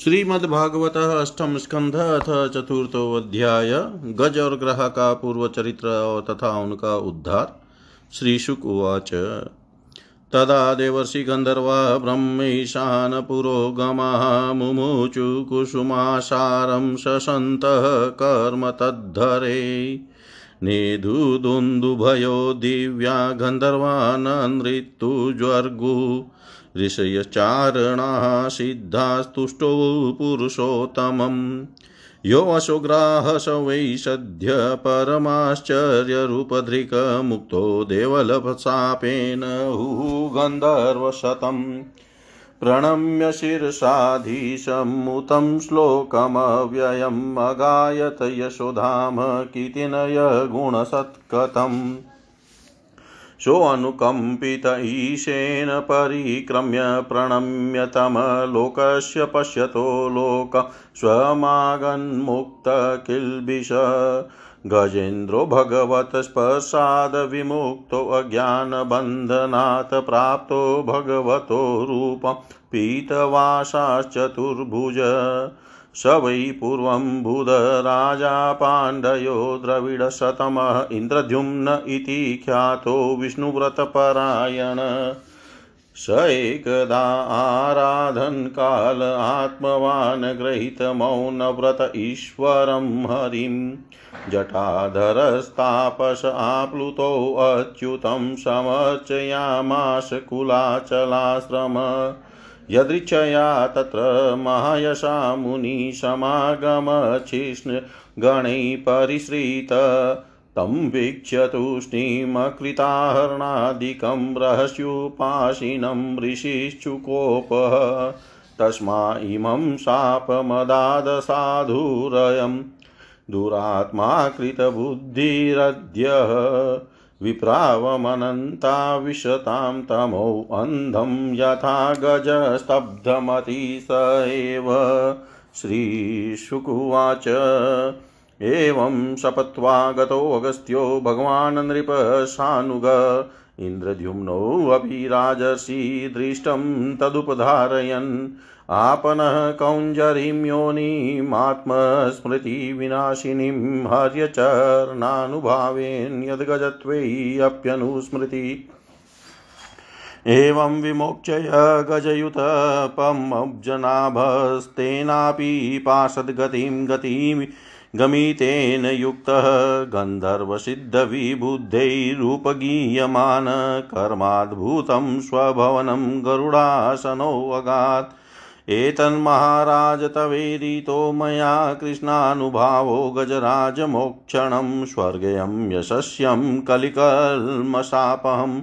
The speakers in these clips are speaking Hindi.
श्रीमद्भागवत अष्टम स्कंध अथ चतुर्थो गज और ग्रह का पूर्व चरित्र तथा उनका उद्धार। श्रीशुक उवाच। तदा देवर्षि गन्धर्वा ब्रह्मैशान पुरोगमः मुमुचु कुसुमासारं शसन्तः कर्म तद्धरे। नेदुदुन्दुभयो दिव्या गन्धर्वाननृत्तुज्वर्गु ऋषयचारणाः सिद्धास्तुष्टो पुरुषोत्तमम्। योऽशोग्राह स वै सद्य परमाश्चर्यरूपधृकमुक्तो देवलभसापेन गन्धर्वशतम् प्रणम्य शिरसाधीशमुतं श्लोकमव्ययम् अगायत यशोधाम कीर्तिनय गुणसत्कथम् सोऽनुकम्पित ईशेन परिक्रम्य प्रणम्य तमलोकस्य पश्यतो लोक स्वमागन्मुक्तकिल्बिष गजेन्द्रो भगवतस्पर्शादविमुक्तो अज्ञानबन्धनात् प्राप्तो भगवतो रूपं पीतवासाश्चतुर्भुज। स वै पूर्वं बुधराजा पाण्डयो द्रविडशतमः इन्द्रद्युम्न इति ख्यातो विष्णुव्रतपरायण। स एकदा आराधनकाल आत्मवान् गृहीतमौनव्रत ईश्वरं हरिं। जटाधरस्तापस आप्लुतोऽच्युतं समर्चयामास कुलाचलाश्रम। यदृच्छया तत्र महायशा मुनिसमागमच्छिष्ण गणैः परिश्रित। तं वीक्ष्य तूष्णीमकृताहरणादिकं रहस्योपासीनं ऋषिश्चुकोपः। तस्मा इमं शापमदादसाधुरयं। दुरात्मा कृतबुद्धिरद्यः। विप्रावमनन्ता तमो अन्धं यथा गजस्तब्धमति स एव श्रीशुकुवाच। एवं शपत्वा गतोऽगस्त्यो भगवान् नृपशानुग। इन्द्रद्युम्नोऽपि राजर्षि दृष्टं तदुपधारयन्। आपनः कौञ्जरीं योनिमात्मस्मृतिविनाशिनीं हर्यचरणानुभावेन यद्गजत्वैप्यनुस्मृति एवं विमोक्षय गजयुतपमब्जनाभस्तेनापि पार्षद्गतिं गतिं गमितेन युक्तः गन्धर्वसिद्धविबुद्धैरूपगीयमान कर्माद्भूतं स्वभवनं गरुडासनोऽगात् एतन्महाराज तवेदितो मया कृष्णानुभावो गजराजमोक्षणं, स्वर्गयं यशस्यं कलिकल्मशापहं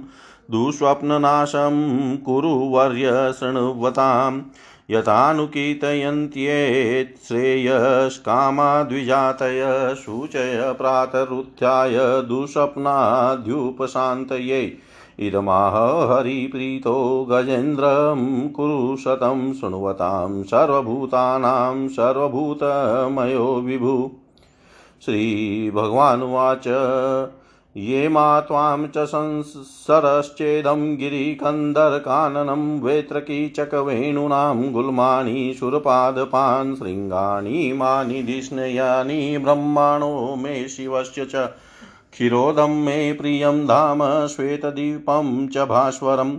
दुःस्वप्ननाशं कुरु वर्य शृण्वताम् यथानुकीर्तयन्त्येत् श्रेयस्कामाद्विजातय, सूचय प्रातरुत्थाय दुःस्वप्नाद्युपशान्तये। इदमाह हरिप्रीतो गजेन्द्रं कुरु शतं शृण्वतां सर्वभूतानां सर्वभूतमयो विभु। श्रीभगवानुवाच, ये मा त्वां च संसरश्चेदं गिरिकन्दरकाननं वेत्रकीचकवेणूनां गुल्मानि सुरपादपान् शृङ्गानि मानि धिष्णयानि ब्रह्माणो मे शिवस्य च क्षीरोदं मे प्रियं धाम श्वेतदीपं च भास्वरम्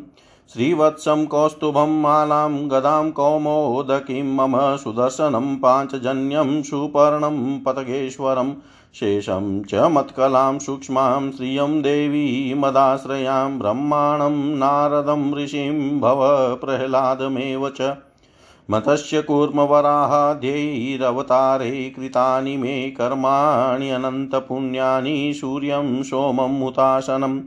श्रीवत्सं कौस्तुभं मालां गदां कौमोदकीं मम सुदर्शनं पाञ्चजन्यं सुपर्णं पतगेश्वरं। शेषं च मत्कलां सूक्ष्मां श्रियं देवी मदाश्रयां ब्रह्माणं नारदं ऋषिं भव प्रह्लादमेव च। मतस्य कूर्मवराहाद्यैरवतारे कृतानि मे कर्माणि अनन्तपुण्यानि सूर्यं सोमं हुताशनं।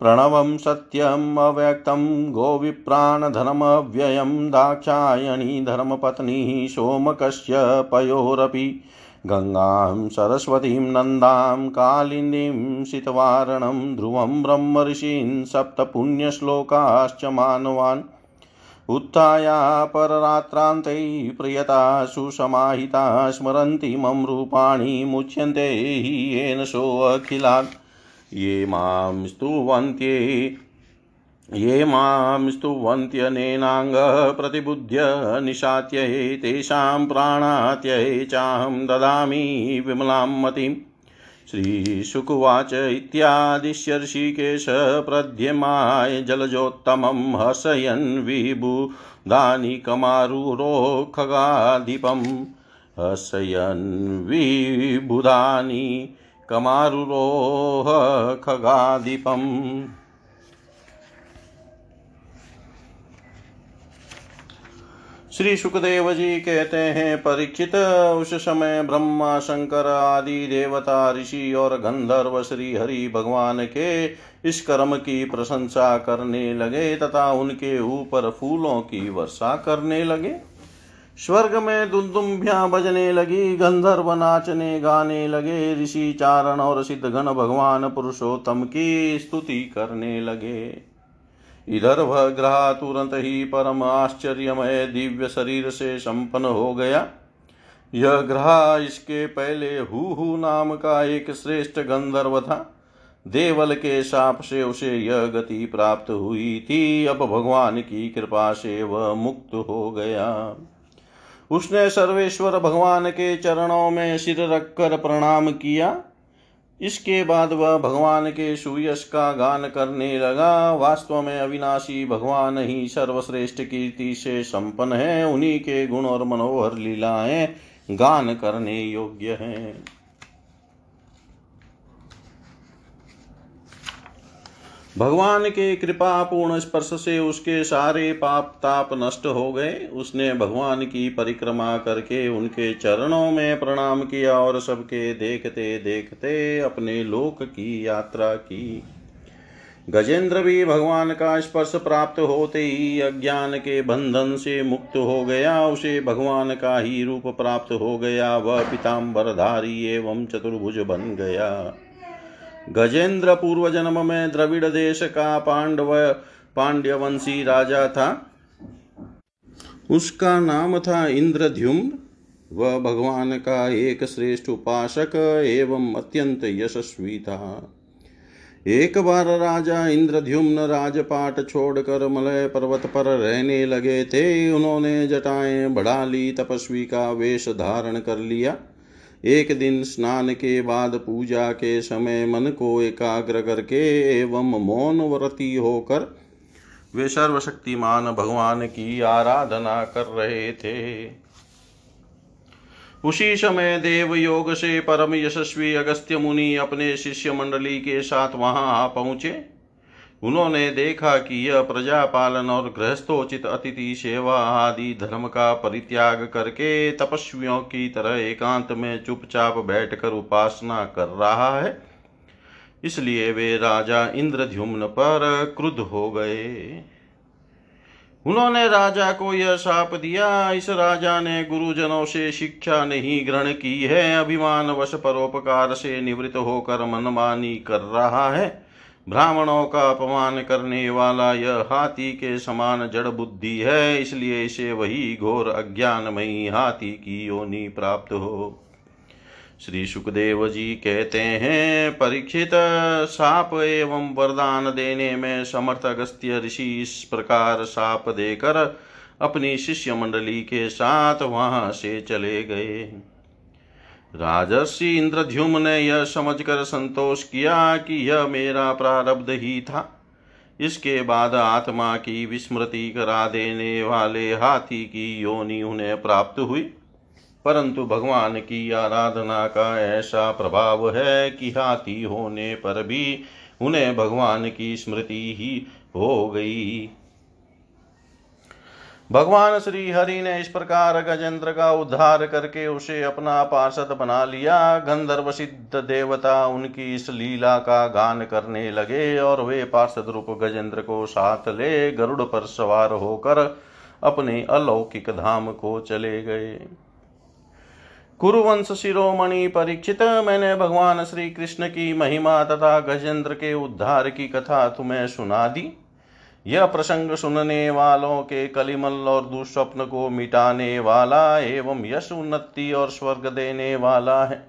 प्रणवं सत्यम् अव्यक्तं गोविप्राणधर्मव्ययं दाक्षायणी धर्मपत्नी सोमकस्य पयोरपि। गङ्गां सरस्वतीं नन्दां कालिन्दीं शितवारणं ध्रुवं ब्रह्मर्षीन् सप्तपुण्यश्लोकाश्च मानवान्। उत्थाया पररात्रान्ते प्रियता सुसमाहिता स्मरन्ति मम रूपाणि मुच्यन्ते हि येन सोऽखिलात् ये माँ स्तुवन्त्ये ये माँ स्तुवन्त्यनेनाङ्गः प्रतिबुध्य निशात्यै तेषां प्राणात्यै चाहं ददामि विमलां मतिम्। श्रीशुकुवाच इत्यादिशर्षिकेश प्रद्यमाय जलजोत्तमं हसयन् विबुधानि कमारुरो खगाधिपम् हसयन् विबुधानि कमारुरोह खगाधिपम् श्री सुखदेव जी कहते हैं, परीक्षित उस समय ब्रह्मा, शंकर आदि देवता, ऋषि और गंधर्व श्री हरि भगवान के इस कर्म की प्रशंसा करने लगे तथा उनके ऊपर फूलों की वर्षा करने लगे। स्वर्ग में दुमदुम्भियाँ बजने लगी, गंधर्व नाचने, गाने लगे, ऋषि चारण और सिद्ध गण भगवान पुरुषोत्तम की स्तुति करने लगे। इधर वह ग्रह तुरंत ही परम आश्चर्यमय दिव्य शरीर से संपन्न हो गया। यह ग्रह इसके पहले हु हु नाम का एक श्रेष्ठ गंधर्व था। देवल के साप से उसे यह गति प्राप्त हुई थी। अब भगवान की कृपा से वह मुक्त हो गया। उसने सर्वेश्वर भगवान के चरणों में सिर रखकर प्रणाम किया। इसके बाद वह भगवान के सुयश का गान करने लगा। वास्तव में अविनाशी भगवान ही सर्वश्रेष्ठ कीर्ति से संपन्न है। उन्हीं के गुण और मनोहर लीलाएँ गान करने योग्य हैं। भगवान के कृपा पूर्ण स्पर्श से उसके सारे पाप ताप नष्ट हो गए। उसने भगवान की परिक्रमा करके उनके चरणों में प्रणाम किया और सबके देखते देखते अपने लोक की यात्रा की। गजेंद्र भी भगवान का स्पर्श प्राप्त होते ही अज्ञान के बंधन से मुक्त हो गया। उसे भगवान का ही रूप प्राप्त हो गया। वह पिताम्बरधारी एवं चतुर्भुज बन गया। गजेंद्र पूर्व जन्म में द्रविड़ देश का पांडव, पांड्यवंशी राजा था। उसका नाम था इंद्रद्युम्न। वह भगवान का एक श्रेष्ठ उपासक एवं अत्यंत यशस्वी था। एक बार राजा इंद्रद्युम्न राजपाट छोड़कर मलय पर्वत पर रहने लगे थे। उन्होंने जटाएँ बढ़ा ली, तपस्वी का वेश धारण कर लिया। एक दिन स्नान के बाद पूजा के समय मन को एकाग्र करके एवं मौन व्रती होकर वे सर्वशक्तिमान भगवान की आराधना कर रहे थे। उसी समय देव योग से परम यशस्वी अगस्त्य मुनि अपने शिष्य मंडली के साथ वहाँ आ पहुँचे। उन्होंने देखा कि यह प्रजा पालन और गृहस्थोचित अतिथि सेवा आदि धर्म का परित्याग करके तपस्वियों की तरह एकांत में चुपचाप बैठकर उपासना कर रहा है। इसलिए वे राजा इंद्रद्युम्न पर क्रुद्ध हो गए। उन्होंने राजा को यह शाप दिया, इस राजा ने गुरुजनों से शिक्षा नहीं ग्रहण की है अभिमान वश परोपकार से निवृत्त होकर मनमानी कर रहा है। ब्राह्मणों का अपमान करने वाला यह हाथी के समान जड़ बुद्धि है, इसलिए इसे वही घोर अज्ञानमयी हाथी की योनि प्राप्त हो। श्री सुखदेव जी कहते हैं, परीक्षित, साप एवं वरदान देने में समर्थ अगस्त्य ऋषि इस प्रकार साप देकर अपनी शिष्य मंडली के साथ वहाँ से चले गए। राजर्षि इंद्रध्युम ने यह समझकर संतोष किया कि यह मेरा प्रारब्ध ही था। इसके बाद आत्मा की विस्मृति करा देने वाले हाथी की योनि उन्हें प्राप्त हुई। परंतु भगवान की आराधना का ऐसा प्रभाव है कि हाथी होने पर भी उन्हें भगवान की स्मृति ही हो गई। भगवान श्री हरि ने इस प्रकार गजेंद्र का उद्धार करके उसे अपना पार्षद बना लिया। गंधर्व सिद्ध देवता उनकी इस लीला का गान करने लगे और वे पार्षद रूप गजेंद्र को साथ ले गरुड़ पर सवार होकर अपने अलौकिक धाम को चले गए। कुरुवंश शिरोमणि परीक्षित, मैंने भगवान श्री कृष्ण की महिमा तथा गजेंद्र के उद्धार की कथा तुम्हें सुना दी। यह प्रसंग सुनने वालों के कलिमल और दुस्वप्न को मिटाने वाला एवं यश उन्नति और स्वर्ग देने वाला है।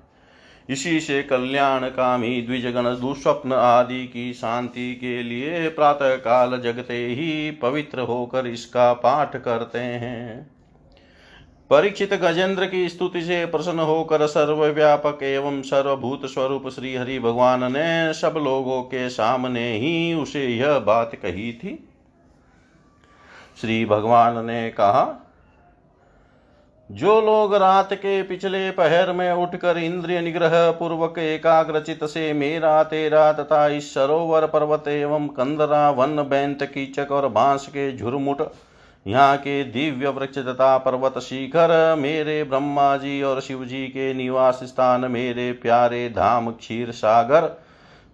इसी से कल्याण कामी द्विजगण, दुस्वप्न आदि की शांति के लिए प्रातः काल जगते ही पवित्र होकर इसका पाठ करते हैं। परीक्षित गजेंद्र की स्तुति से प्रसन्न होकर सर्वव्यापक एवं सर्वभूत स्वरूप श्री हरि भगवान ने सब लोगों के सामने ही उसे यह बात कही थी। श्री भगवान ने कहा, जो लोग रात के पिछले पहर में उठकर इंद्रिय निग्रह पूर्वक एकाग्रचित से मेरा, तेरा तथा इस सरोवर पर्वत एवं कंदरा वन बैंत कीचक और बाँस के झुरमुट यहाँ के दिव्य वृक्ष तथा पर्वत शिखर, मेरे ब्रह्मा जी और शिव जी के निवास स्थान, मेरे प्यारे धाम क्षीर सागर,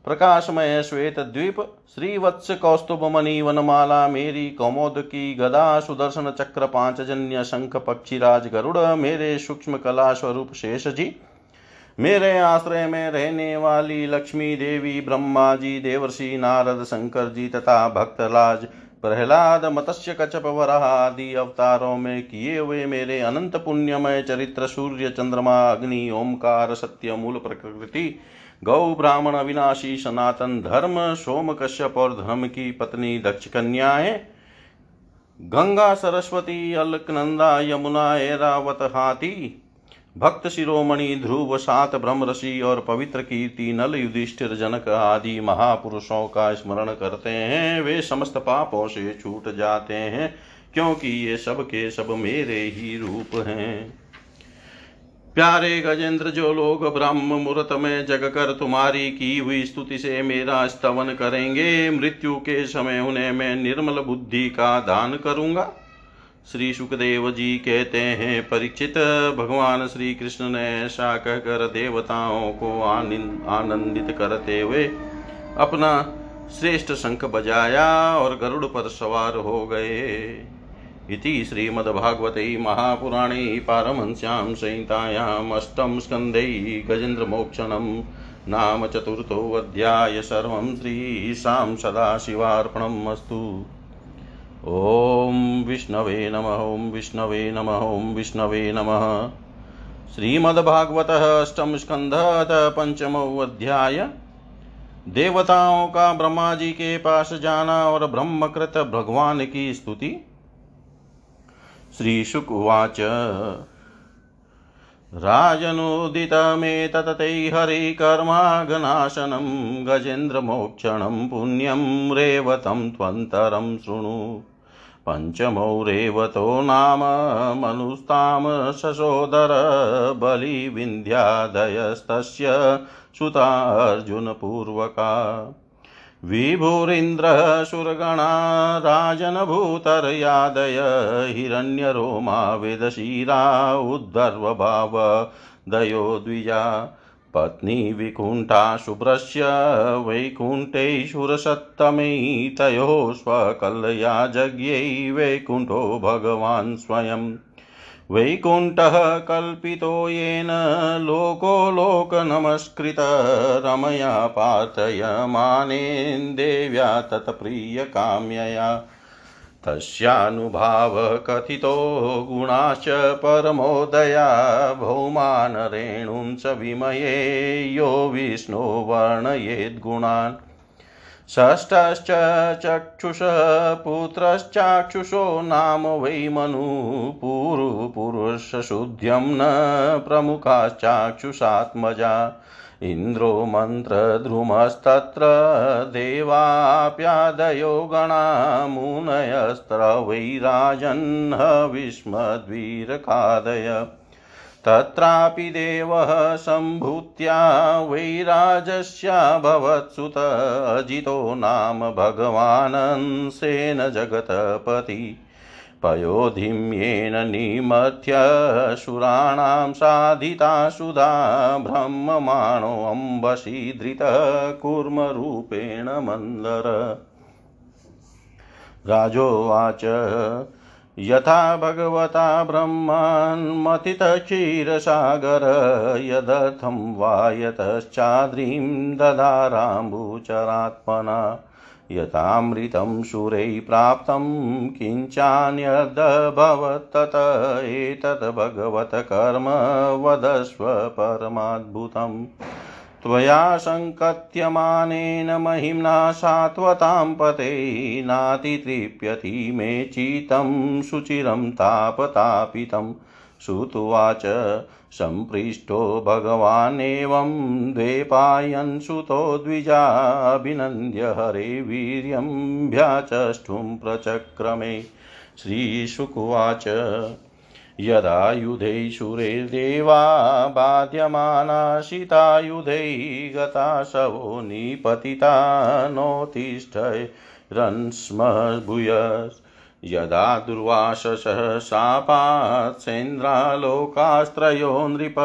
प्रकाशमय श्वेत द्वीप, श्रीवत्स कौस्तुभ मणि वनमाला, मेरी कौमोद की गदा, सुदर्शन चक्र पांचजन्य शंख पक्षीराज गरुड़, मेरे सूक्ष्म कला स्वरूप शेष जी, मेरे आश्रय में रहने वाली लक्ष्मी देवी, ब्रह्मा जी, देवर्षि नारद शंकर जी तथा भक्तराज प्रहलाद मत्स्य कचप वराह आदि अवतारों में किए हुए मेरे अनंत पुण्यमय चरित्र सूर्य चंद्रमा अग्नि ओंकार सत्य मूल प्रकृति, गौ ब्राह्मण अविनाशी सनातन धर्म, सोम कश्यप और धर्म की पत्नी दक्ष कन्याएँ गंगा सरस्वती, अलकनंदा, यमुना एरावत हाथी भक्त शिरोमणि, ध्रुव, सात ब्रह्म ऋषि और पवित्र कीर्ति, नल युधिष्ठिर, जनक आदि महापुरुषों का स्मरण करते हैं। वे समस्त पापों से छूट जाते हैं, क्योंकि ये सब के सब मेरे ही रूप हैं। प्यारे गजेंद्र, जो लोग ब्रह्म मुहूर्त में जग कर तुम्हारी की हुई स्तुति से मेरा स्तवन करेंगे, मृत्यु के समय उन्हें मैं निर्मल बुद्धि का दान करूँगा। श्री सुखदेव जी कहते हैं परीक्षित भगवान श्री कृष्ण ने ऐसा कहकर देवताओं को आनंदित करते हुए अपना श्रेष्ठ शंख बजाया और गरुड़ पर सवार हो गए। इति श्रीमद्भागवते महापुराणे पारमहंस्यां संहितायाम् अष्टम स्कन्धे गजेन्द्रमोक्षणं नाम चतुर्थोऽध्याय सर्वं श्रीशां सदाशिवार्पणम् अस्तु। ॐ विष्णवे नमः ॐ विष्णवे नमः ॐ विष्णवे नमः। श्रीमद्भागवत अष्टम स्कंध पंचम अध्याय। देवताओं का ब्रह्मा जी के पास जाना और ब्रह्मकृत भगवान की स्तुति। श्रीशुकुवाच राजनुदितमेततते हरिकर्मागनाशनं गजेन्द्रमोक्षणं पुण्यं रेवतं त्वन्तरं शृणु। पञ्चमौ रेवतो नाम मनुस्तां ससोदर बलिविन्ध्यादयस्तस्य सुता अर्जुनपूर्वका विभुरिन्द्रः सुरगणा राजनभूतर्यादय हिरण्यरोमा वेदशीरा उद्धर्वभावदयो द्विजा पत्नी विकुण्ठा शुभ्रस्य वैकुण्ठेश्वरसत्तमै तयोः स्वकलया जज्ञै वैकुण्ठो भगवान् स्वयं वैकुण्ठः कल्पितो येन लोको लोकनमस्कृत रमया पार्थयमानेन देव्या तत्प्रियकाम्यया तस्यानुभावकथितो गुणाश्च परमोदया भौमान् रेणुं च विमये यो विष्णो वर्णयेद्गुणान् षष्ठश्च चक्षुषः, पुत्रश्चाक्षुषो नाम वै मनु पुरुपुरुषशुद्ध्यं न प्रमुखाश्चाक्षुषात्मजा। इन्द्रो मन्त्रद्रुमस्तत्र देवाप्यादयो गणा, मुनयस्त्र वैराजन् विस्मद्वीरकादय तत्रापि देवः सम्भूत्या वैराजस्याभवत्सुत अजितो नाम भगवानंसेन जगतपति। पयोधिं येन निमथ्य सुराणां साधिता सुधा ब्रह्ममाणोऽम्बशीधृतः कूर्मरूपेण मन्दर। राजोवाच यथा भगवता ब्रह्मान्मथितक्षीरसागर, यदर्थं वा यतश्चाद्रीं ददाराम्बुचरात्मना यथामृतं सुरैः प्राप्तं किञ्चान्यदभवत् तत एतत् भगवत् कर्म वदस्व परमाद्भुतम्। त्वया सङ्कथ्यमानेन महिम्ना सात्वतां पते नातितृप्यति मे चितं सुचिरं तापतापितम् श्रुत्वाच सम्पृष्टो भगवानेवं द्वेपायन् सुतो द्विजाभिनन्द्य हरे वीर्यं भ्याचष्टुं प्रचक्रमे। श्रीशुकुवाच यदायुधै सुरेर्देवा बाध्यमानाशितायुधै गताशवो निपतिता नोत्तिष्ठैरन्स्म भूयस् यदा दुर्वाससः शापात्सेन्द्रालोकास्त्रयो नृप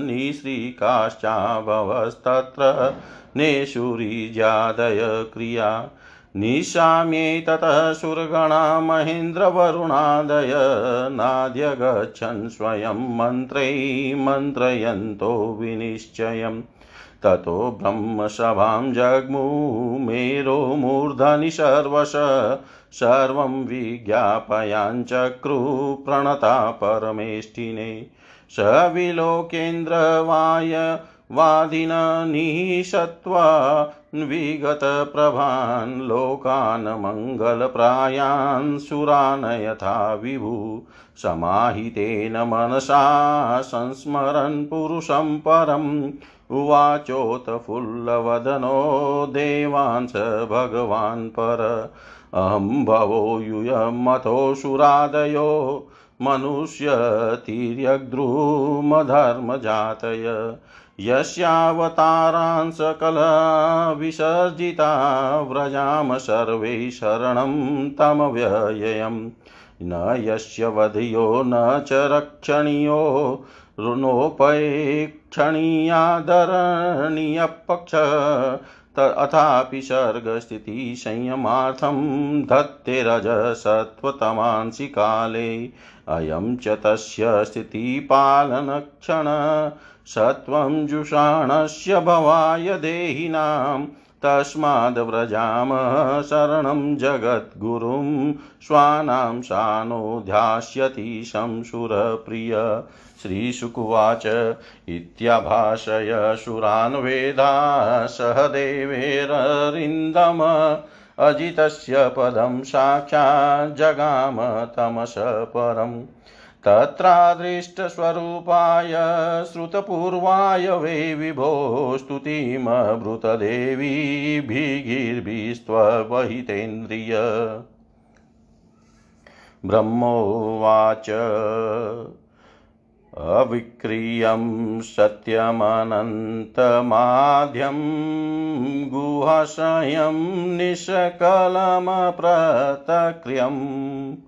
निःश्रीकाश्चाभवस्तत्र क्रिया निशाम्ये ततः सुरगणा महेन्द्रवरुणादय नाद्य गच्छन् स्वयं मन्त्रै मन्त्रयन्तो विनिश्चयम् ततो ब्रह्मसभां जग्मुमेरो मूर्धनि सर्वश, सर्वं विज्ञापयाञ्चक्रुः प्रणता परमेष्टिने स विलोकेन्द्रवाय वादिन निःसत्त्वा विगतप्रभान् लोकान् मङ्गलप्रायान् सुरान् यथा विभु समाहितेन मनसा संस्मरन् पुरुषं परम् उवाचोत्फुल्लवदनो देवांस भगवान् पर। अहं भवो यूयमथोऽसुरादयो मनुष्यतिर्यग्द्रुमधर्मजातय यस्यावतारान् सकला विसर्जिता व्रजाम सर्वे शरणं तमव्ययम् न यस्य वध्यो, न च रक्षणीयो, ऋणोपैक्षणीयादरणीयपक्ष। अथापि सर्गस्थितिसंयमार्थं धत्ते रजसत्त्वतमांसि काले। अयं च तस्य स्थितिपालनक्षण सत्वं जुषाणस्य भवाय देहिनां। तस्माद्व्रजाम शरणं जगद्गुरुं। स्वानां सानो ध्यास्यति शंसुरप्रिय। श्रीशुकुवाच इत्याभाषय सुरान् वेदा सह देवेररिन्दम। अजितस्य पदं साक्षाज्जगाम तमस परम्। तत्रादृष्टस्वरूपाय श्रुतपूर्वाय वै विभो स्तुतिमभृतदेवीभिगिर्भिस्त्ववहितेन्द्रिय ब्रह्मोवाच। अविक्रियं सत्यमनन्तमाद्यं गुहाशयं निष्कलमप्रतक्रियम्।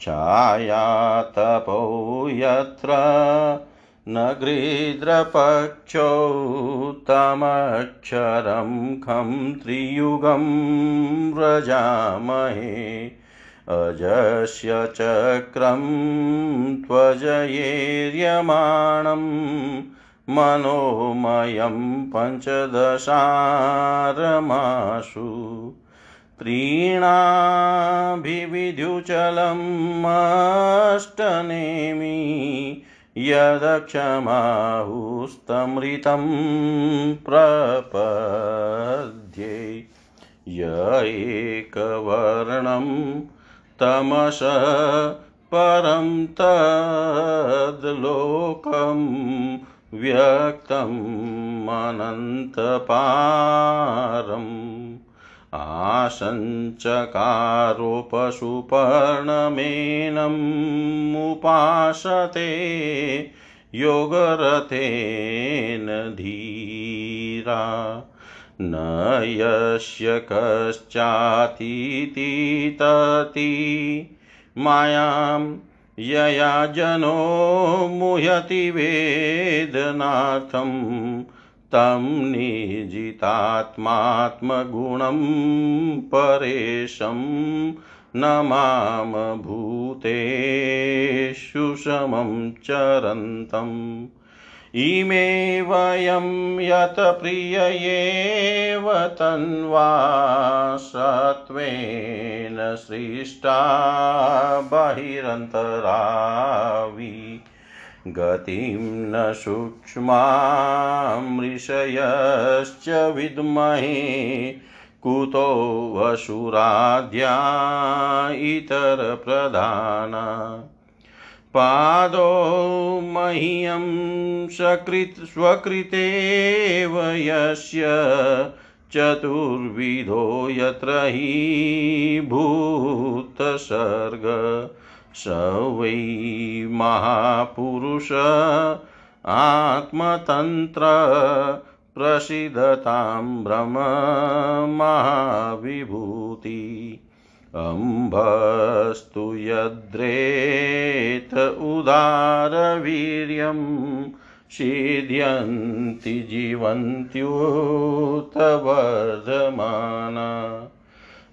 छायातपो यत्र न गृद्रपक्षो तमक्षरं खं त्रियुगं व्रजामहे। अजस्य चक्रं त्वजयेर्यमाणं मनोमयं पञ्चदशारमासु। त्रीणाभिविद्युचलमष्टनेमि यदक्षमाहुस्तमृतं प्रपद्ये य एकवर्णं तमस परं तद्लोकं व्यक्तम् अनन्तपारम् आशञ्चकारोपसुपर्णमेनमुपासते योगरथेन धीरा न यस्य कश्चातीति मायां यया जनो मुह्यति वेदनार्थं तं निजितात्मात्मगुणं परेशं न माँ भूतेषु समं चरन्तम् इमे वयं यत् तन्वा सत्त्वेन सृष्टा बहिरन्तरावि। गतिं न सूक्ष्मामृषयश्च विद्महे कुतो वसुराध्या इतरप्रधाना। पादो मह्यं सकृत् स्वकृतेव यस्य चतुर्विधो यत्र हि भूतसर्ग। स वै महापुरुष आत्मतन्त्र प्रसिद्धतां ब्रह्ममहाविभूति अम्भस्तु यद्रेत उदारवीर्यं सिद्ध्यन्ति जीवन्त्युतवर्धमाना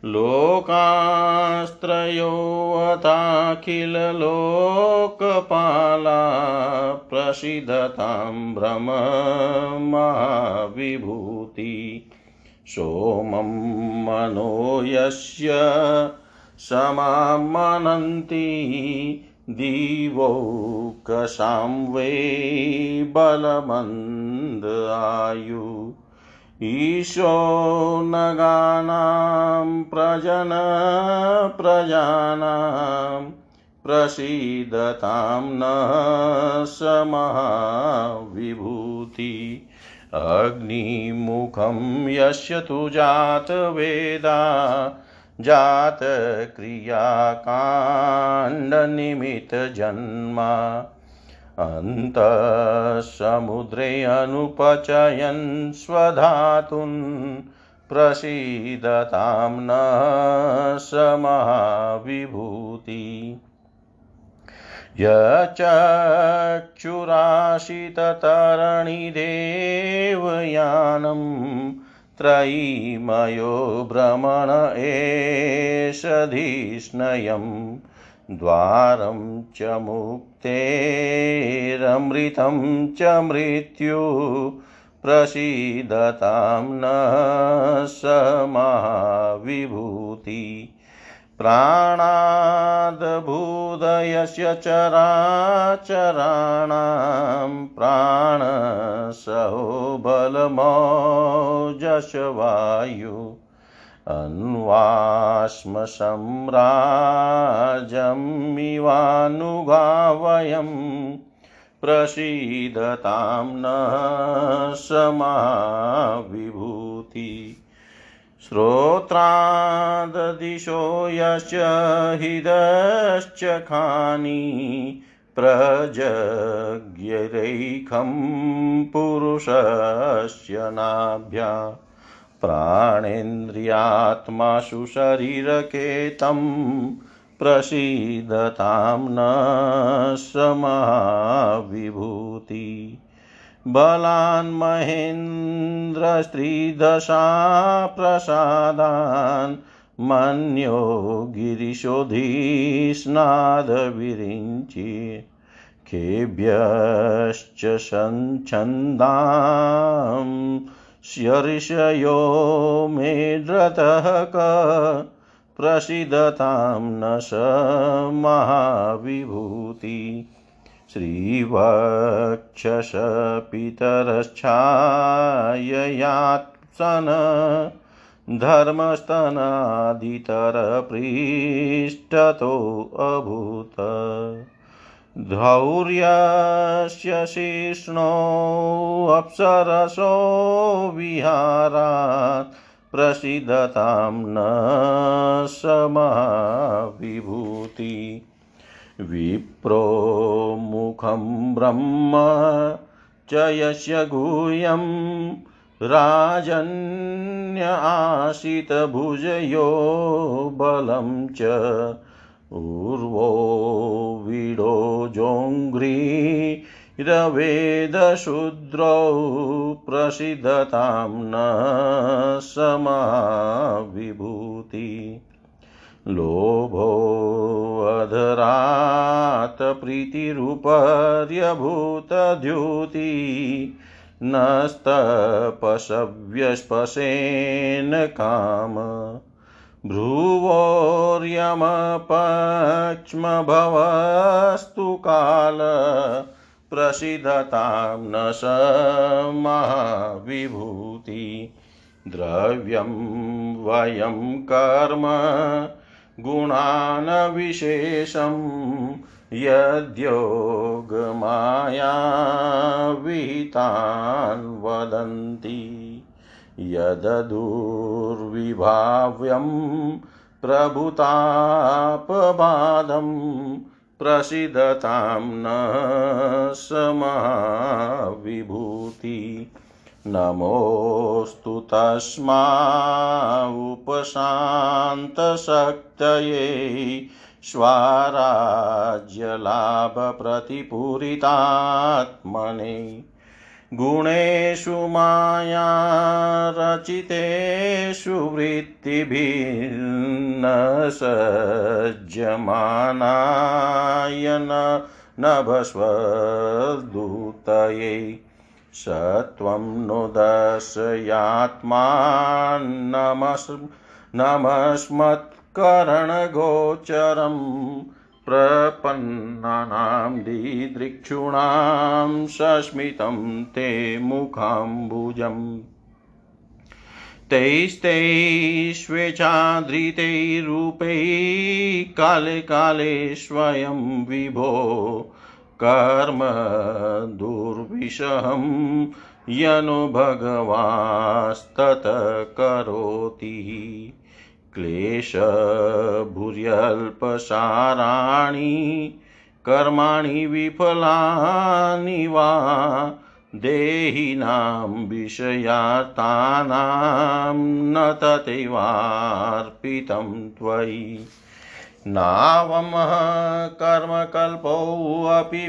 लोकास्त्रयोताखिलोकपाला प्रसीदतां भ्रममाविभूति। सोमं मनो यस्य समा मनन्ति दिवौक वै वे बलमन्द आयु। ईशो नगानां प्रजन प्रजानां प्रसीदतां न समहाविभूति अग्निमुखं यस्य तु जातवेदा जातक्रियाकाण्डनिमित्तजन्मा। अन्तःसमुद्रे अनुपचयन् स्वधातुन् प्रसीदतां न समहाविभूति यचक्षुराशिततरणिदेवयानं त्रयीमयो भ्रमण एषधिष्णयं द्वारं च मुक्तेरमृतं च मृत्यु प्रसीदतां न समाविभूति। प्राणादभूदयस्य चराचराणां प्राणसहो बलमौजशवायु अन्वास्म सम्राजंमिवानुगावयं प्रसीदतां न समाविभूति। श्रोत्रा ददिशो यश्च हृदश्च खानि प्रजज्ञैरैखं पुरुषश्च नाभ्या। प्राणेन्द्रियात्मासु शरीरकेतं प्रसीदतां न समाविभूति। बलान् महेन्द्रस्त्रिदशा प्रसादान् मन्यो गिरिशोधीस्नादविरिञ्चि खेभ्यश्च सञ्छन्दां स्यर्षयो मेढ्रतः क प्रसीदतां न स महाविभूति। श्रीवक्षस पितरश्छाययात्सन धर्मस्तनादितरपृष्ठतोऽभूत् धौर्यस्य शिष्णोऽप्सरसो विहारात् प्रसीदतां न समविभूति। विप्रो मुखं ब्रह्म च यस्य गुह्यं राजन्य आशितभुजयो बलं च उर्वो वीडो जोङ्घ्री रवेदशूद्रौ प्रसिद्धतां न समाविभूति। लोभोऽधरात् प्रीतिरुपर्यभूतद्युति नस्तपशव्यस्पशेन काम। भ्रुवोर्यमपक्ष्मभवस्तु काल प्रसिद्धतां न समाविभूति द्रव्यं वयं कर्म गुणान् विशेषं यद्योगमायावितान् वदन्ति। यददुर्विभाव्यं प्रभुतापबाधं प्रसिद्धतां न समाविभूति नमोऽस्तु तस्मा उपशान्तशक्तये स्वाराज्यलाभप्रतिपूरितात्मने। गुणेषु माया रचितेषु वृत्तिभिर्न सज्जमानाय नभस्वदूतये। सत्वं नु दर्शयात्मान्नमस् नमस्मत्करणगोचरं प्रपन्नानां दिदृक्षूणां सस्मितं ते मुखाम्बुजम्। तैस्तैष्वेचाधृतैरूपैः काले काले स्वयं विभो कर्म दुर्विषहं यनुभगवास्तत करोति क्लेशभूर्यल्पसाराणि कर्माणि विफलानि वा देहिनां विषयातानां न तथैवार्पितं त्वयि। नावमः कर्मकल्पोऽपि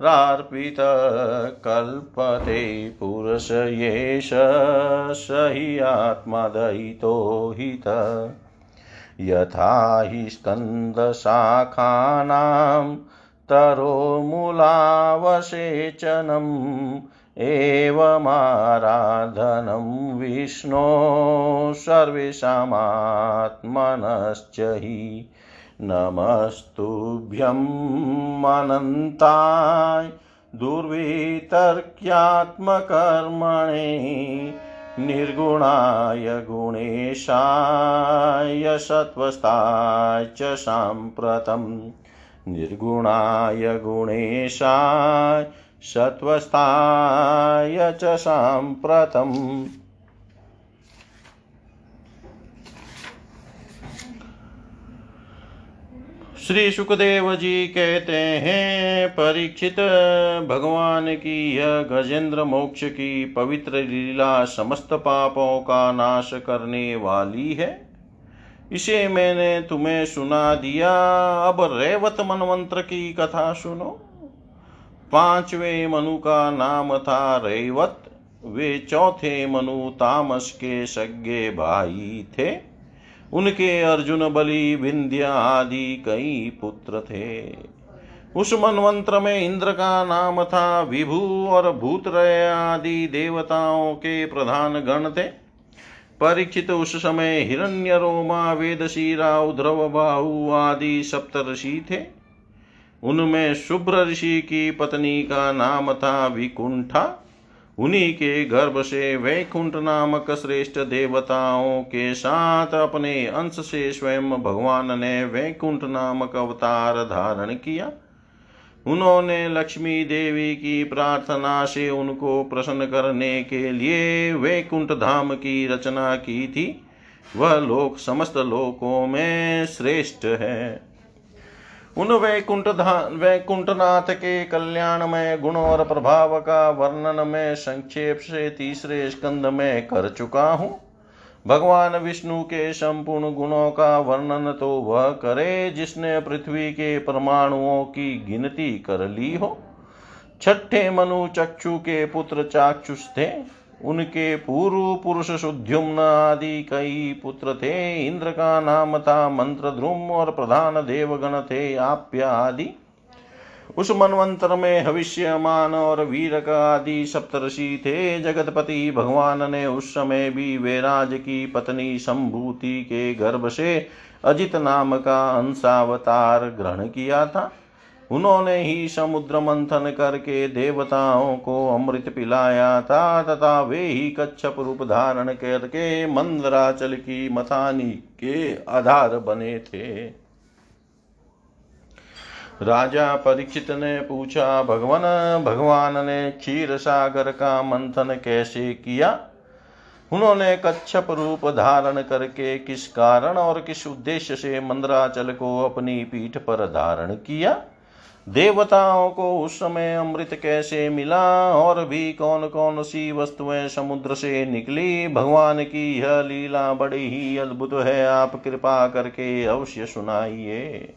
विफलायेष्वारार्पितकल्पते पुरुष एष स हि आत्मदयितो हित। यथा हि स्कन्दशाखानां तरोमूलावसेचनम् एवमाराधनं विष्णो सर्वेषामात्मनश्च हि नमस्तुभ्यमनन्ताय दुर्वितर्क्यात्मकर्मणे निर्गुणाय गुणेशाय सत्त्वस्ताय च साम्प्रतं निर्गुणाय गुणेशाय सत्वस्थाय च साम्प्रतम् श्री सुखदेव जी कहते हैं, परीक्षित, भगवान की यह गजेंद्र मोक्ष की पवित्र लीला समस्त पापों का नाश करने वाली है। इसे मैंने तुम्हें सुना दिया। अब रेवत मनमंत्र की कथा सुनो। पांचवे मनु का नाम था रेवत। वे चौथे मनु तामस के सज्ञे भाई थे। उनके अर्जुन, बलि, विंध्य आदि कई पुत्र थे। उस मनवंत्र में इंद्र का नाम था विभु और भूतरय आदि देवताओं के प्रधान गण थे। परीक्षित उस समय हिरण्य रोमा वेदशीरा उध्रव बाहु आदि सप्तऋषि थे। उनमें शुभ्र ऋषि की पत्नी का नाम था विकुंठा। उन्हीं के गर्भ से वैकुंठ नामक श्रेष्ठ देवताओं के साथ अपने अंश से स्वयं भगवान ने वैकुंठ नामक अवतार धारण किया। उन्होंने लक्ष्मी देवी की प्रार्थना से उनको प्रसन्न करने के लिए वैकुंठ धाम की रचना की थी। वह लोक, समस्त लोकों में श्रेष्ठ है। उन वैकुंठ वैकुंठनाथ के कल्याण में गुण और प्रभाव का वर्णन में संक्षेप से तीसरे स्कंद में कर चुका हूँ। भगवान विष्णु के संपूर्ण गुणों का वर्णन तो वह करे जिसने पृथ्वी के परमाणुओं की गिनती कर ली हो। छठे मनु चक्षु के पुत्र चाक्षुष थे। उनके पूर्व पुरुष शुद्युम्न आदि कई पुत्र थे, इंद्र का नाम था मंत्र ध्रुम और प्रधान देवगण थे आप्य आदि उस मनवंतर में हविष्यमान और वीरक आदि सप्तषि थे। जगतपति भगवान ने उस समय भी वेराज की पत्नी संभूति के गर्भ से अजित नाम का अंशावतार ग्रहण किया था। उन्होंने ही समुद्र मंथन करके देवताओं को अमृत पिलाया था, तथा वे ही कच्छप रूप धारण करके मंदराचल की मथानी के आधार बने थे। राजा परीक्षित ने पूछा, भगवान भगवान ने क्षीर सागर का मंथन कैसे किया? उन्होंने कच्छप रूप धारण करके किस कारण और किस उद्देश्य से मंदराचल को अपनी पीठ पर धारण किया? देवताओं को उस समय अमृत कैसे मिला? और भी कौन कौन सी वस्तुएँ समुद्र से निकली? भगवान की यह लीला बड़ी ही अद्भुत है। आप कृपा करके अवश्य सुनाइए।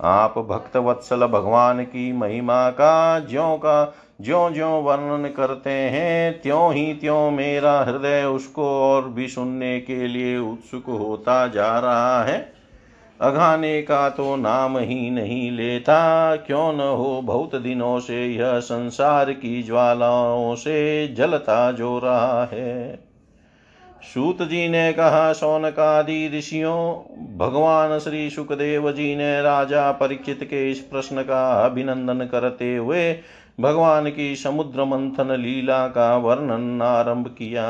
आप भक्त वत्सल भगवान की महिमा का, ज्यो का ज्यो ज्यो वर्णन करते हैं, त्यों ही त्यों मेरा हृदय उसको और भी सुनने के लिए उत्सुक होता जा रहा है। अघाने का तो नाम ही नहीं लेता। क्यों न हो बहुत दिनों से यह संसार की ज्वालाओं से जलता जो रहा है। सूत जी ने कहा सौनकादि ऋषियों, भगवान श्री सुखदेव जी ने राजा परीक्षित के इस प्रश्न का अभिनंदन करते हुए भगवान की समुद्र मंथन लीला का वर्णन आरंभ किया।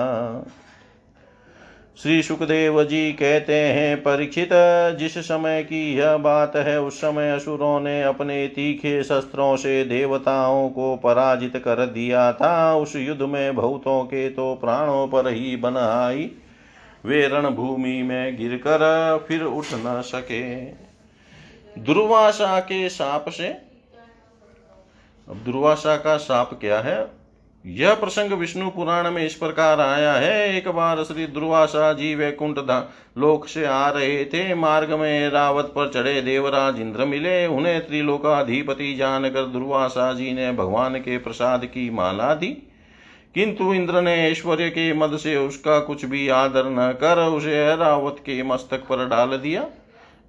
श्री सुखदेव जी कहते हैं, परीक्षित, जिस समय की यह बात है, उस समय असुरों ने अपने तीखे शस्त्रों से देवताओं को पराजित कर दिया था। उस युद्ध में बहुतों के तो प्राणों पर ही बन आई। वे रणभूमि में गिरकर फिर उठ न सके। दुर्वासा के साप से, अब दुर्वासा का साप क्या है? यह प्रसंग विष्णु पुराण में इस प्रकार आया है। एक बार श्री दुर्वासा जी वैकुंठ लोक से आ रहे थे। मार्ग में रावत पर चढ़े देवराज इंद्र मिले। उन्हें त्रिलोकाधिपति जानकर दुर्वासा जी ने भगवान के प्रसाद की माला दी। किंतु इंद्र ने ऐश्वर्य के मद से उसका कुछ भी आदर न कर उसे रावत के मस्तक पर डाल दिया।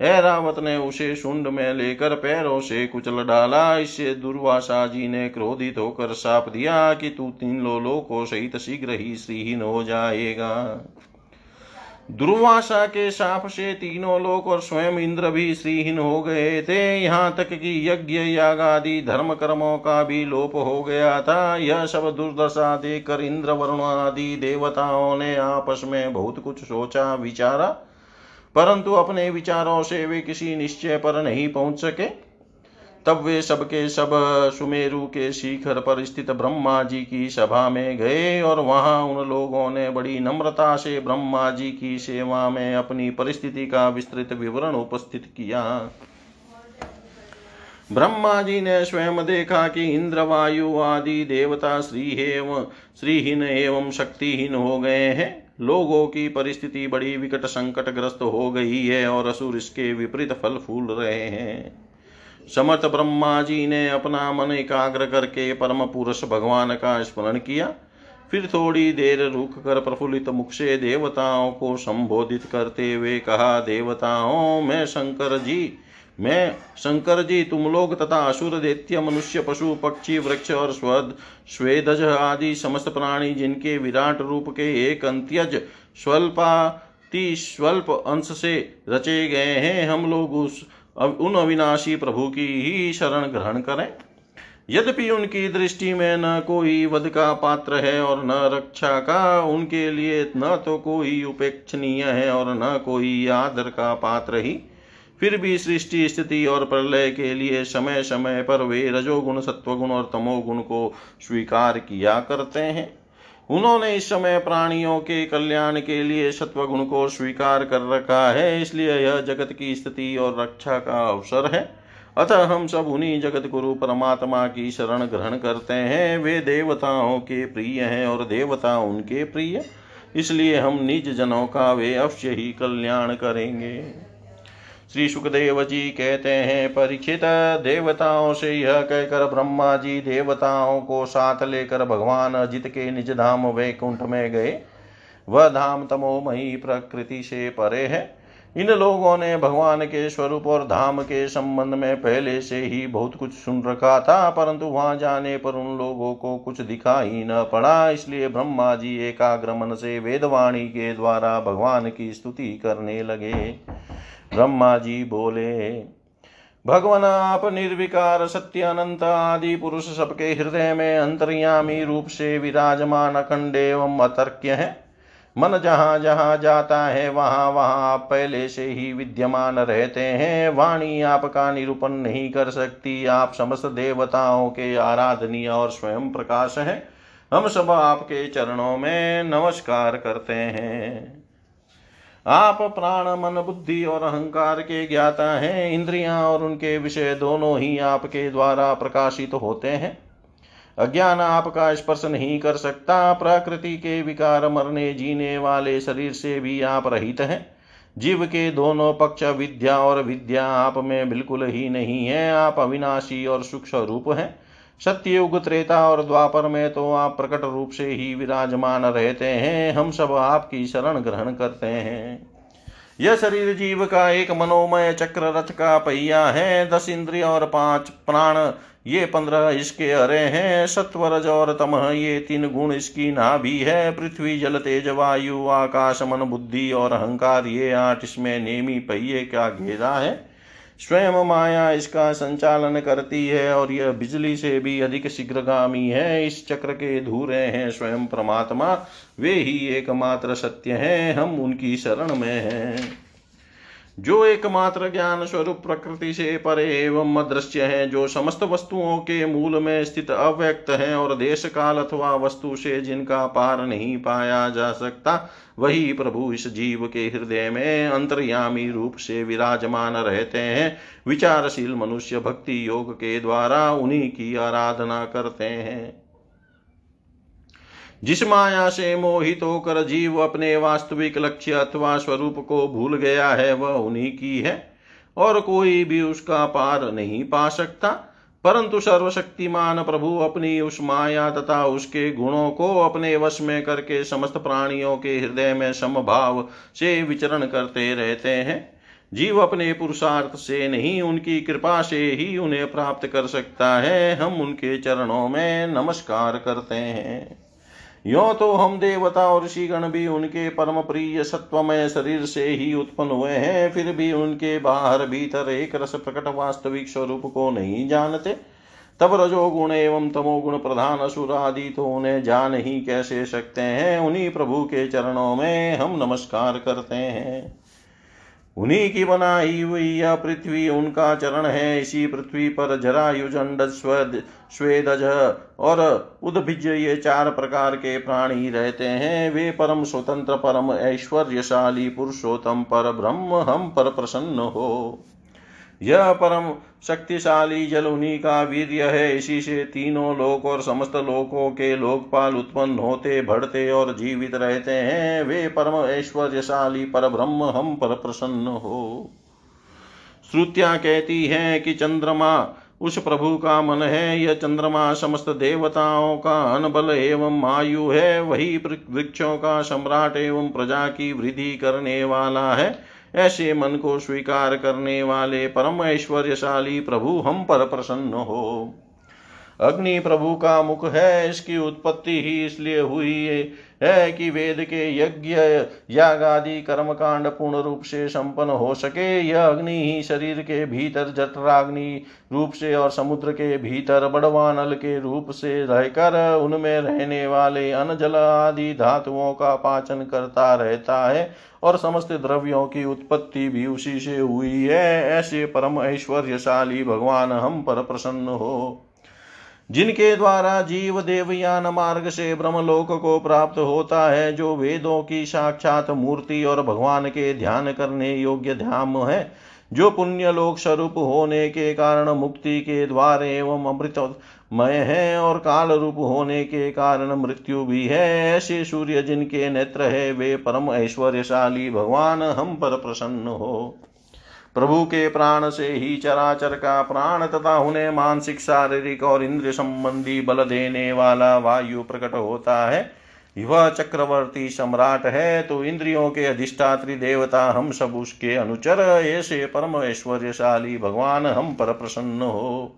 ऐरावत ने उसे शुंड में लेकर पैरों से कुचल डाला। इससे दुर्वासा जी ने क्रोधित होकर साप दिया कि तू तीन लोलों को सहित शीघ्र ही श्रीहीन हो जाएगा। दुर्वासा के साप से तीनों लोक और स्वयं इंद्र भी श्रीहीन हो गए थे। यहाँ तक कि यज्ञ, याग आदि धर्म कर्मों का भी लोप हो गया था। यह सब दुर्दशा देकर इंद्र वरुण आदि देवताओं ने आपस में बहुत कुछ सोचा, विचारा परंतु अपने विचारों से वे किसी निश्चय पर नहीं पहुँच सके। तब वे सबके सब सुमेरु के शिखर पर स्थित ब्रह्मा जी की सभा में गए और वहाँ उन लोगों ने बड़ी नम्रता से ब्रह्मा जी की सेवा में अपनी परिस्थिति का विस्तृत विवरण उपस्थित किया। ब्रह्मा जी ने स्वयं देखा कि इंद्र वायु आदि देवता श्री एवं श्रीहीन एवं शक्तिहीन हो गए हैं। लोगों की परिस्थिति बड़ी विकट संकट ग्रस्त हो गई है और असुर इसके विपरीत फल फूल रहे हैं। समर्थ ब्रह्मा जी ने अपना मन एकाग्र करके परम पुरुष भगवान का स्मरण किया। फिर थोड़ी देर रुक कर प्रफुल्लित मुख से देवताओं को संबोधित करते हुए कहा, देवताओं, मैं शंकर जी मैं, शंकर जी, तुम लोग तथा असुर, दैत्य, मनुष्य, पशु, पक्षी, वृक्ष और स्वद, स्वेदज आदि समस्त प्राणी जिनके विराट रूप के एक अंत्यज स्वल्पाति स्वल्प अंश से रचे गए हैं, हम लोग उस उन अविनाशी प्रभु की ही शरण ग्रहण करें। यद्यपि उनकी दृष्टि में न कोई वध का पात्र है और न रक्षा का, उनके लिए न तो कोई उपेक्षणीय है और न कोई आदर का पात्र ही। फिर भी सृष्टि, स्थिति और प्रलय के लिए समय समय पर वे रजोगुण, सत्वगुण और तमोगुण को स्वीकार किया करते हैं। उन्होंने इस समय प्राणियों के कल्याण के लिए सत्वगुण को स्वीकार कर रखा है, इसलिए यह जगत की स्थिति और रक्षा का अवसर है। अतः हम सब उन्हीं जगत गुरु परमात्मा की शरण ग्रहण करते हैं। वे देवताओं के प्रिय हैं और देवता उनके प्रिय, इसलिए हम निज जनों का वे अवश्य ही कल्याण करेंगे। श्री सुखदेव जी कहते हैं, परीक्षित देवताओं से यह कहकर ब्रह्मा जी देवताओं को साथ लेकर भगवान अजित के निज धाम वैकुंठ में गए। वह धाम तमोमयी प्रकृति से परे है। इन लोगों ने भगवान के स्वरूप और धाम के संबंध में पहले से ही बहुत कुछ सुन रखा था, परंतु वहाँ जाने पर उन लोगों को कुछ दिखाई न पड़ा, इसलिए ब्रह्मा जी एकाग्र मन से वेदवाणी के द्वारा भगवान की स्तुति करने लगे। ब्रह्मा जी बोले, भगवान, आप निर्विकार सत्य अनंत आदि पुरुष सबके हृदय में अंतर्यामी रूप से विराजमान अखंड एवं अतर्क्य है। मन जहाँ जहाँ जाता है, वहाँ वहाँ आप पहले से ही विद्यमान रहते हैं। वाणी आपका निरूपण नहीं कर सकती। आप समस्त देवताओं के आराधनीय और स्वयं प्रकाश है। हम सब आपके चरणों में नमस्कार करते हैं। आप प्राण, मन, बुद्धि और अहंकार के ज्ञाता हैं। इंद्रियाँ और उनके विषय दोनों ही आपके द्वारा प्रकाशित तो होते हैं। अज्ञान आपका स्पर्श नहीं कर सकता। प्रकृति के विकार मरने, जीने वाले शरीर से भी आप रहित हैं। जीव के दोनों पक्ष विद्या और विद्या आप में बिल्कुल ही नहीं है। आप अविनाशी और सूक्ष्म रूप हैं। सत्ययुग त्रेता और द्वापर में तो आप प्रकट रूप से ही विराजमान रहते हैं। हम सब आपकी शरण ग्रहण करते हैं। यह शरीर जीव का एक मनोमय चक्र रथ का पहिया है। दस इंद्रिय और पाँच प्राण, ये पंद्रह इसके हरे हैं। सत्वरज और तम, ये तीन गुण इसकी नाभि है। पृथ्वी, जल, तेज, वायु, आकाश, मन, बुद्धि और अहंकार, ये आठ इसमें नेमी पहिए का घेरा है। स्वयं माया इसका संचालन करती है और यह बिजली से भी अधिक शीघ्रगामी है। इस चक्र के धूरे हैं स्वयं परमात्मा। वे ही एकमात्र सत्य हैं। हम उनकी शरण में हैं। जो एकमात्र ज्ञान स्वरूप प्रकृति से परे एवं अदृश्य है, जो समस्त वस्तुओं के मूल में स्थित अव्यक्त है और देश काल अथवा वस्तु से जिनका पार नहीं पाया जा सकता, वही प्रभु इस जीव के हृदय में अंतर्यामी रूप से विराजमान रहते हैं। विचारशील मनुष्य भक्ति योग के द्वारा उन्हीं की आराधना करते हैं। जिस माया से मोहित होकर जीव अपने वास्तविक लक्ष्य अथवा स्वरूप को भूल गया है, वह उन्हीं की है, और कोई भी उसका पार नहीं पा सकता। परंतु सर्वशक्तिमान प्रभु अपनी उस माया तथा उसके गुणों को अपने वश में करके समस्त प्राणियों के हृदय में समभाव से विचरण करते रहते हैं। जीव अपने पुरुषार्थ से नहीं, उनकी कृपा से ही उन्हें प्राप्त कर सकता है। हम उनके चरणों में नमस्कार करते हैं। यो तो हम देवता और ऋषिगण भी उनके परम प्रिय सत्वमय शरीर से ही उत्पन्न हुए हैं, फिर भी उनके बाहर भीतर एक रस प्रकट वास्तविक स्वरूप को नहीं जानते। तब रजोगुण एवं तमोगुण प्रधान असुर आदि तो उन्हें जान ही कैसे सकते हैं? उन्हीं प्रभु के चरणों में हम नमस्कार करते हैं। उन्हीं की बनाई हुई यह पृथ्वी, उनका चरण है इसी पृथ्वी पर जरायुजंड स्वेदज और उद्भिज ये चार प्रकार के प्राणी रहते हैं। वे परम स्वतंत्र, परम ऐश्वर्यशाली पुरुषोत्तम पर ब्रह्म हम पर प्रसन्न हो। यह परम शक्तिशाली जल उन्हीं का वीर्य है। इसी से तीनों लोक और समस्त लोकों के लोकपाल उत्पन्न होते, बढ़ते और जीवित रहते हैं। वे परम ऐश्वर्यशाली पर ब्रह्म हम पर प्रसन्न हो। श्रुतियाँ कहती हैं कि चंद्रमा उस प्रभु का मन है। यह चंद्रमा समस्त देवताओं का अनबल एवं आयु है। वही वृक्षों का सम्राट एवं प्रजा की वृद्धि करने वाला है। ऐसे मन को स्वीकार करने वाले परम ऐश्वर्यशाली प्रभु हम पर प्रसन्न हो। अग्नि प्रभु का मुख है, इसकी उत्पत्ति ही इसलिए हुई है कि वेद के यज्ञ याग आदि कर्म कांड पूर्ण रूप से संपन्न हो सके। यह अग्नि ही शरीर के भीतर जठराग्नि रूप से और समुद्र के भीतर बड़वानल के रूप से रहकर उनमें रहने वाले अनजल आदि धातुओं का पाचन करता रहता है और समस्त द्रव्यों की उत्पत्ति भी उसी से हुई है। ऐसे परम ऐश्वर्यशाली भगवान हम पर प्रसन्न हो। जिनके द्वारा जीव देवयान मार्ग से ब्रह्मलोक को प्राप्त होता है, जो वेदों की साक्षात मूर्ति और भगवान के ध्यान करने योग्य ध्यान है, जो पुण्य लोक स्वरूप होने के कारण मुक्ति के द्वार एवं अमृतमय है और काल रूप होने के कारण मृत्यु भी है। ऐसे सूर्य जिनके नेत्र है, वे परम ऐश्वर्यशाली भगवान, हम पर प्रसन्न हो। प्रभु के प्राण से ही चराचर का प्राण तथा उन्हें मानसिक, शारीरिक और इंद्रिय संबंधी बल देने वाला वायु प्रकट होता है। वह चक्रवर्ती सम्राट है तो इंद्रियों के अधिष्ठात्री देवता हम सब उसके अनुचर, ऐसे परम ऐश्वर्यशाली भगवान हम पर प्रसन्न हो।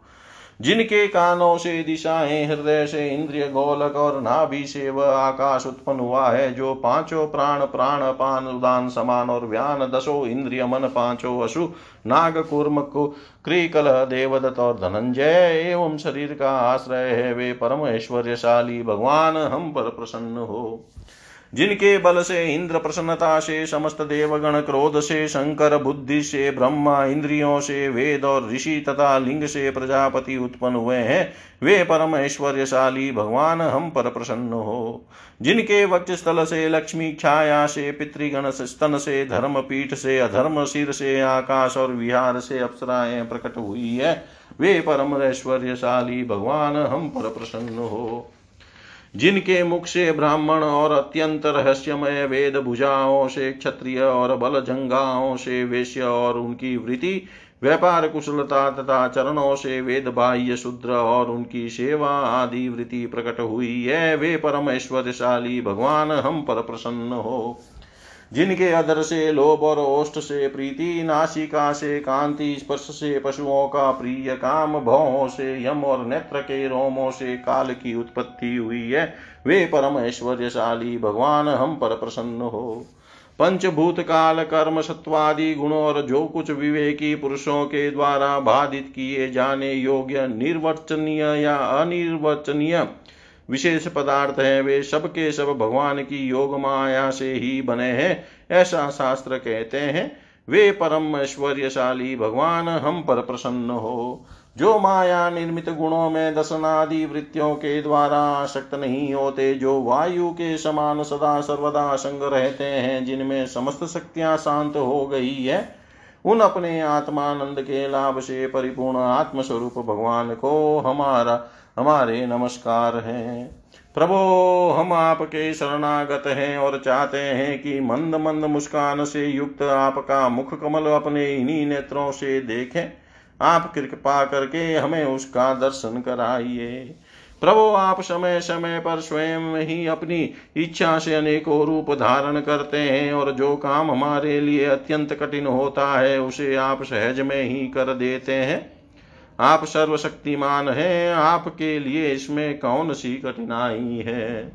जिनके कानों से दिशाएँ, हृदय से इंद्रिय गोलक और नाभि से वह आकाश उत्पन्न हुआ है, जो पाँचों प्राण प्राण, पान, उदान, समान और व्यान, दसो इंद्रिय, मन, पाँचों अशु नाग, कूर्म क्रिकल देवदत्त और धनंजय एवं शरीर का आश्रय है। वे परम ऐश्वर्यशाली भगवान, हम पर प्रसन्न हो। जिनके बल से इंद्र प्रसन्नता से समस्त देवगण क्रोध से, शंकर बुद्धि से, ब्रह्मा इंद्रियों से, वेद और ऋषि तथा लिंग से प्रजापति उत्पन्न हुए हैं, वे परम ऐश्वर्यशाली भगवान हम पर प्रसन्न हो। जिनके वक्ष स्थल से, लक्ष्मी छाया से, पितृगण स्तन से धर्म पीठ से, अधर्म सिर से, आकाश और विहार से अप्सराएँ प्रकट हुई है, वे परम ऐश्वर्यशाली भगवान हम पर प्रसन्न हो। जिनके मुख से ब्राह्मण और अत्यंत रहस्यमय वेद भुजाओं से क्षत्रिय और बल जंगाओं से वेश्य और उनकी वृत्ति, व्यापार कुशलता तथा चरणों से वेद बाह्य शूद्र और उनकी सेवा आदि वृत्ति प्रकट हुई है, वे परम ऐश्वर्यशाली भगवान, हम पर प्रसन्न हो। जिनके अधर से, लोभ और ओष्ठ से, प्रीति, नासिका से, कांति, स्पर्श से, पशुओं का प्रिय काम भवों से, यम और नेत्र के रोमों से काल की उत्पत्ति हुई है। वे परम ऐश्वर्यशाली भगवान, हम पर प्रसन्न हो। पंचभूत काल, कर्म, सत्वादि गुणों और जो कुछ विवेकी पुरुषों के द्वारा बाधित किए जाने योग्य, निर्वचनीय या अनिर्वचनीय विशेष पदार्थ है वे, सब के सब भगवान की योग माया से ही बने हैं, ऐसा शास्त्र कहते हैं। वे परम ऐश्वर्यशाली भगवान, हम पर प्रसन्न हो। जो माया निर्मित गुणों में दसनादि वृत्तियों के द्वारा आसक्त नहीं होते, जो वायु के समान सदा सर्वदा संग रहते हैं, जिनमें समस्त शक्तियाँ शांत हो गई है, उन अपने आत्मानंद के लाभ से परिपूर्ण आत्मस्वरूप भगवान को हमारा हमारे नमस्कार हैं। प्रभो, हम आपके शरणागत हैं और चाहते हैं कि मंद मंद मुस्कान से युक्त आपका मुख कमल अपने इन्हीं नेत्रों से देखें। आप कृपा करके हमें उसका दर्शन कराइए। प्रभो, आप समय समय पर स्वयं ही अपनी इच्छा से अनेकों रूप धारण करते हैं और जो काम हमारे लिए अत्यंत कठिन होता है, उसे आप सहज में ही कर देते हैं। आप सर्वशक्तिमान हैं, आपके लिए इसमें कौन सी कठिनाई है?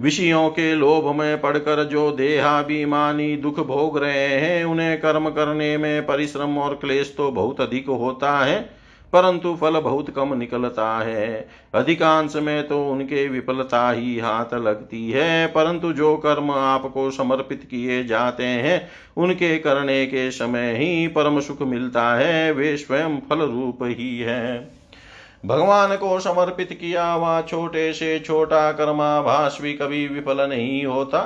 विषयों के लोभ में पड़कर जो देहाभिमानी दुख भोग रहे हैं, उन्हें कर्म करने में परिश्रम और क्लेश तो बहुत अधिक होता है। परंतु फल बहुत कम निकलता है। अधिकांश में तो उनके विफलता ही हाथ लगती है, परंतु जो कर्म आपको समर्पित किए जाते हैं, उनके करने के समय ही परम सुख मिलता है, वे स्वयं फल रूप ही है। भगवान को समर्पित किया हुआ छोटे से छोटा कर्माभास भी कभी विफल नहीं होता,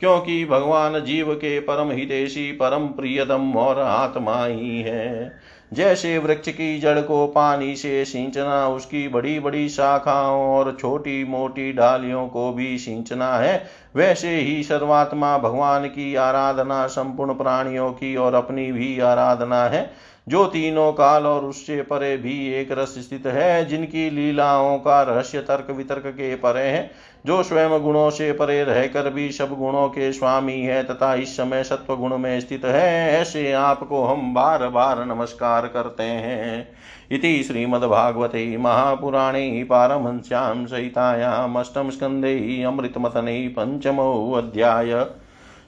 क्योंकि भगवान जीव के परम हितेशी, परम प्रियतम और आत्मा ही है। जैसे वृक्ष की जड़ को पानी से सींचना, उसकी बड़ी बड़ी शाखाओं और छोटी मोटी डालियों को भी सींचना है, वैसे ही सर्वात्मा भगवान की आराधना संपूर्ण प्राणियों की और अपनी भी आराधना है। जो तीनों काल और उससे परे भी एक रस स्थित है, जिनकी लीलाओं का रहस्य तर्क वितर्क के परे है, जो स्वयं गुणों से परे रहकर भी सब गुणों के स्वामी है तथा इस समय सत्व गुण में स्थित है, ऐसे आपको हम बार बार नमस्कार करते हैं। इति श्रीमद्भागवते महापुराणे पारमहंस्यां सहितायामष्टम स्कन्धे अमृतमथने पञ्चमोऽध्याय